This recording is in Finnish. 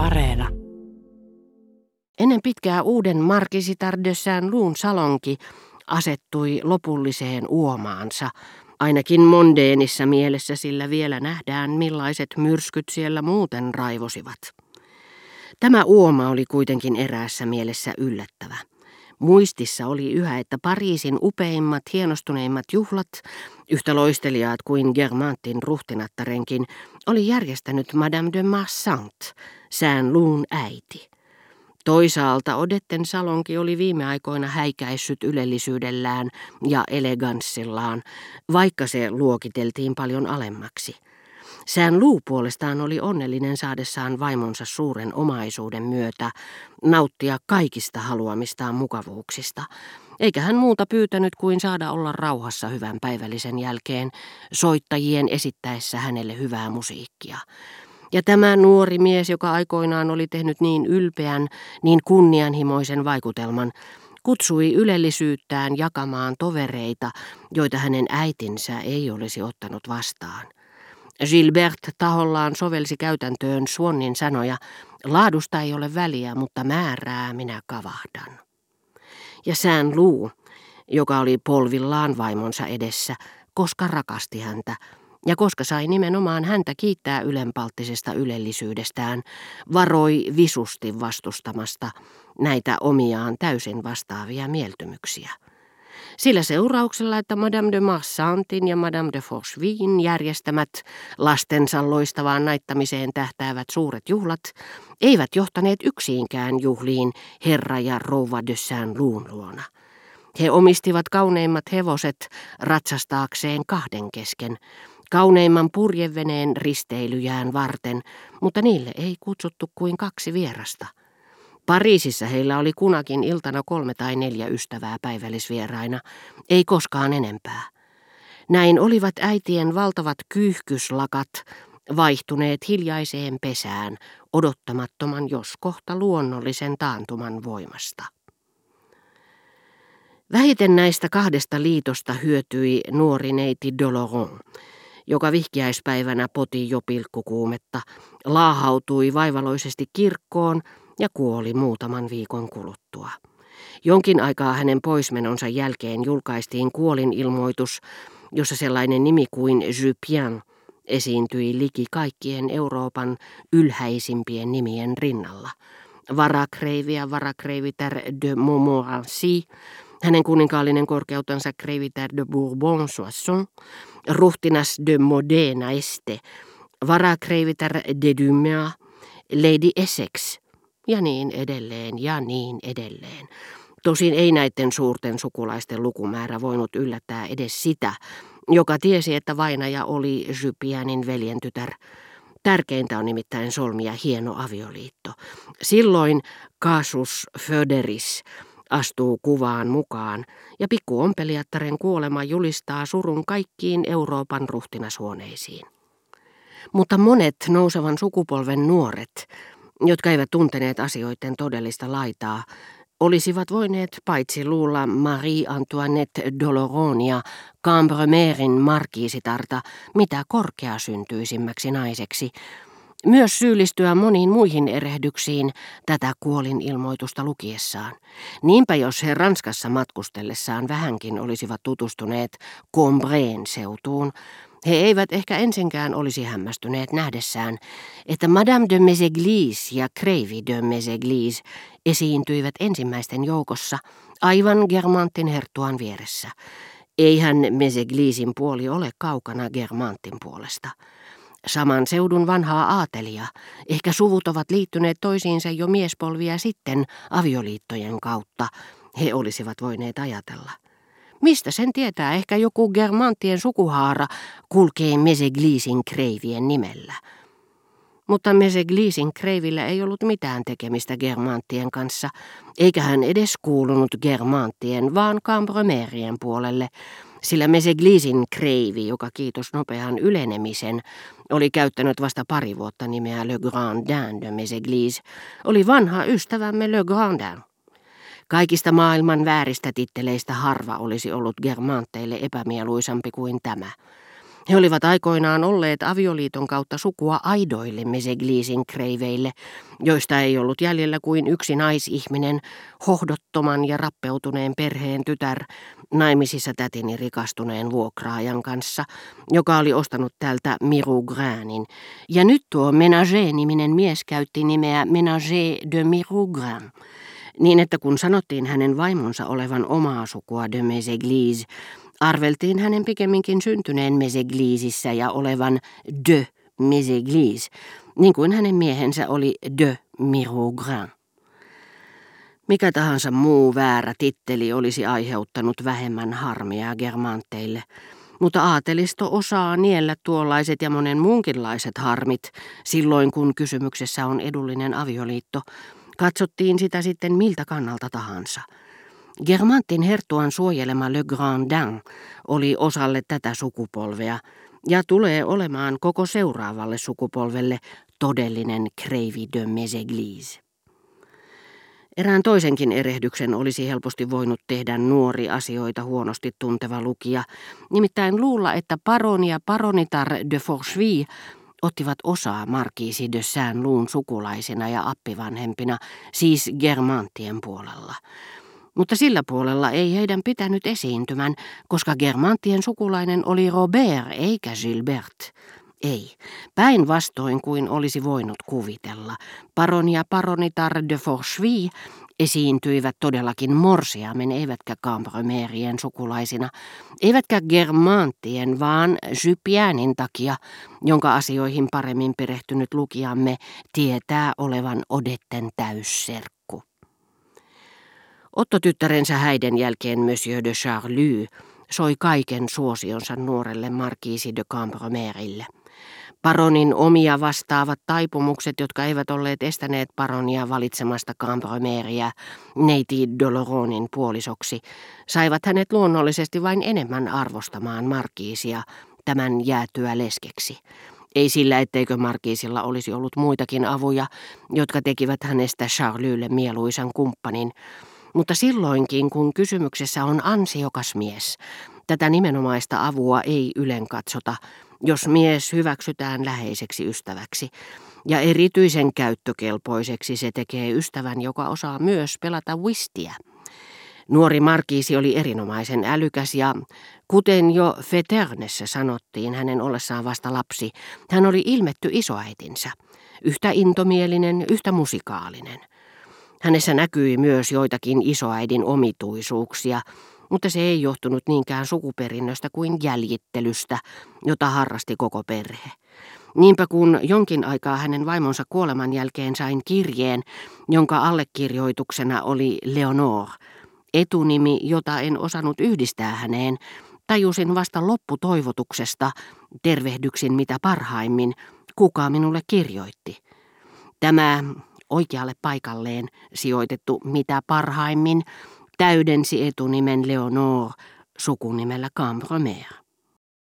Areena. Ennen pitkää uuden Markisitar de Saint-Luun salonki asettui lopulliseen uomaansa, ainakin mondeenissa mielessä, sillä vielä nähdään millaiset myrskyt siellä muuten raivosivat. Tämä uoma oli kuitenkin eräässä mielessä yllättävä. Muistissa oli yhä, että Pariisin upeimmat, hienostuneimmat juhlat, yhtä loistelijaat kuin Germantin ruhtinattarenkin, oli järjestänyt Madame de Marsant, sään luun äiti. Toisaalta Odetten salonki oli viime aikoina häikäissyt ylellisyydellään ja eleganssillaan, vaikka se luokiteltiin paljon alemmaksi. Sään luu puolestaan oli onnellinen saadessaan vaimonsa suuren omaisuuden myötä nauttia kaikista haluamistaan mukavuuksista, eikä hän muuta pyytänyt kuin saada olla rauhassa hyvän päivällisen jälkeen soittajien esittäessä hänelle hyvää musiikkia. Ja tämä nuori mies, joka aikoinaan oli tehnyt niin ylpeän, niin kunnianhimoisen vaikutelman, kutsui ylellisyyttään jakamaan tovereita, joita hänen äitinsä ei olisi ottanut vastaan. Gilbert tahollaan sovelsi käytäntöön Suonnin sanoja, laadusta ei ole väliä, mutta määrää minä kavahdan. Ja sään luu, joka oli polvillaan vaimonsa edessä, koska rakasti häntä, ja koska sai nimenomaan häntä kiittää ylenpalttisesta ylellisyydestään, varoi visusti vastustamasta näitä omiaan täysin vastaavia mieltymyksiä. Sillä seurauksella, että Madame de Marsantin ja Madame de Forchevin järjestämät lastensa loistavaan naittamiseen tähtäävät suuret juhlat eivät johtaneet yksiinkään juhliin herra ja rouva de Saint-Luun luona. He omistivat kauneimmat hevoset ratsastaakseen kahden kesken, kauneimman purjeveneen risteilyjään varten, mutta niille ei kutsuttu kuin kaksi vierasta – Pariisissa heillä oli kunakin iltana kolme tai neljä ystävää päivällisvieraina, ei koskaan enempää. Näin olivat äitien valtavat kyyhkyslakat vaihtuneet hiljaiseen pesään odottamattoman jos kohta luonnollisen taantuman voimasta. Vähiten näistä kahdesta liitosta hyötyi nuori neiti Doloron, joka vihkiäispäivänä poti jo pilkkukuumetta, laahautui vaivaloisesti kirkkoon ja kuoli muutaman viikon kuluttua. Jonkin aikaa hänen poismenonsa jälkeen julkaistiin kuolinilmoitus, jossa sellainen nimi kuin Jupien esiintyi liki kaikkien Euroopan ylhäisimpien nimien rinnalla. Varakreivi ja varakreivitär de Montmorency, hänen kuninkaallinen korkeutensa kreivitär de Bourbon-Soissons, ruhtinas de Modena Este, varakreivitär de Dumas, Lady Essex, ja niin edelleen ja niin edelleen. Tosin ei näiden suurten sukulaisten lukumäärä voinut yllättää edes sitä, joka tiesi, että vainaja oli Jypianin veljentytär. Tärkeintä on nimittäin solmia hieno avioliitto. Silloin Kasus Föderis astuu kuvaan mukaan ja pikku ompelijattaren kuolema julistaa surun kaikkiin Euroopan ruhtinashuoneisiin. Mutta monet nousevan sukupolven nuoret jotka eivät tunteneet asioiden todellista laitaa, olisivat voineet paitsi luulla Marie-Antoinette Doloronia Cambremerin markiisitarta mitä korkeasyntyisimmäksi naiseksi, myös syyllistyä moniin muihin erehdyksiin tätä kuolin ilmoitusta lukiessaan. Niinpä jos he Ranskassa matkustellessaan vähänkin olisivat tutustuneet Combreen seutuun, he eivät ehkä ensinkään olisi hämmästyneet nähdessään, että Madame de Méséglise ja Kreivi de Méséglise esiintyivät ensimmäisten joukossa aivan Germantin herttuan vieressä. Eihän Méséglisin puoli ole kaukana Germantin puolesta. Saman seudun vanhaa aatelia, ehkä suvut ovat liittyneet toisiinsa jo miespolvia sitten avioliittojen kautta, he olisivat voineet ajatella. Mistä sen tietää, ehkä joku Germantien sukuhaara kulkee Meseglisin kreivien nimellä. Mutta Meseglisin kreivillä ei ollut mitään tekemistä Germanttien kanssa, eikä hän edes kuulunut Germanttien, vaan Cambromerien puolelle, sillä Meseglisin kreivi, joka kiitos nopean ylenemisen, oli käyttänyt vasta pari vuotta nimeä Le Grandin de Meseglis, oli vanha ystävämme Le Grandin. Kaikista maailman vääristä titteleistä harva olisi ollut germanteille epämieluisampi kuin tämä. He olivat aikoinaan olleet avioliiton kautta sukua aidoille Meseglisin kreiveille, joista ei ollut jäljellä kuin yksi naisihminen, hohdottoman ja rappeutuneen perheen tytär, naimisissa tätini rikastuneen vuokraajan kanssa, joka oli ostanut tältä Miru Granin. Ja nyt tuo Menage-niminen mies käytti nimeä Menage de Miru Gran niin että kun sanottiin hänen vaimonsa olevan omaa sukua de Meseglise, Arveltiin hänen pikemminkin syntyneen Mesegliisissä ja olevan de Meseglis, niin kuin hänen miehensä oli de Mirougrin. Mikä tahansa muu väärä titteli olisi aiheuttanut vähemmän harmia germanteille, mutta aatelisto osaa niellä tuollaiset ja monen muunkinlaiset harmit silloin, kun kysymyksessä on edullinen avioliitto. Katsottiin sitä sitten miltä kannalta tahansa – Germantin herttuan suojelema Le Grandin oli osalle tätä sukupolvea ja tulee olemaan koko seuraavalle sukupolvelle todellinen Crevy de Méséglise. Erään toisenkin erehdyksen olisi helposti voinut tehdä nuori asioita huonosti tunteva lukija, nimittäin luulla, että paroni ja paronitar de Forcheville ottivat osaa markiisi de Saint-Luun sukulaisina ja appivanhempina, siis Germantien puolella. Mutta sillä puolella ei heidän pitänyt esiintymän, koska Germantien sukulainen oli Robert eikä Gilbert. Ei, päinvastoin kuin olisi voinut kuvitella. Baron ja paronitar de Forcheville esiintyivät todellakin morsiamen eivätkä Cambromerien sukulaisina, eivätkä Germantien, vaan Jypiänin takia, jonka asioihin paremmin perehtynyt lukijamme tietää olevan Odetten täysserkku. Otto-tyttärensä häiden jälkeen Monsieur de Charlie soi kaiken suosionsa nuorelle Markiisi de Cambromerille. Paronin omia vastaavat taipumukset, jotka eivät olleet estäneet paronia valitsemasta Cambromeria neiti Doloronin puolisoksi, saivat hänet luonnollisesti vain enemmän arvostamaan Markiisia tämän jäätyä leskeksi. Ei sillä, etteikö Markiisilla olisi ollut muitakin avuja, jotka tekivät hänestä Charlylle mieluisan kumppanin, mutta silloinkin, kun kysymyksessä on ansiokas mies, tätä nimenomaista avua ei ylen katsota, jos mies hyväksytään läheiseksi ystäväksi. Ja erityisen käyttökelpoiseksi se tekee ystävän, joka osaa myös pelata whistiä. Nuori markiisi oli erinomaisen älykäs ja, kuten jo Feternessä sanottiin hänen ollessaan vasta lapsi, hän oli ilmetty isoäitinsä. Yhtä intomielinen, yhtä musikaalinen. Hänessä näkyi myös joitakin isoäidin omituisuuksia, mutta se ei johtunut niinkään sukuperinnöstä kuin jäljittelystä, jota harrasti koko perhe. Niinpä kun jonkin aikaa hänen vaimonsa kuoleman jälkeen sain kirjeen, jonka allekirjoituksena oli Leonor, etunimi, jota en osannut yhdistää häneen, tajusin vasta lopputoivotuksesta, tervehdyksin mitä parhaimmin, kuka minulle kirjoitti. Tämä oikealle paikalleen sijoitettu mitä parhaimmin täydensi etunimen Leonor sukunimellä Cambromer.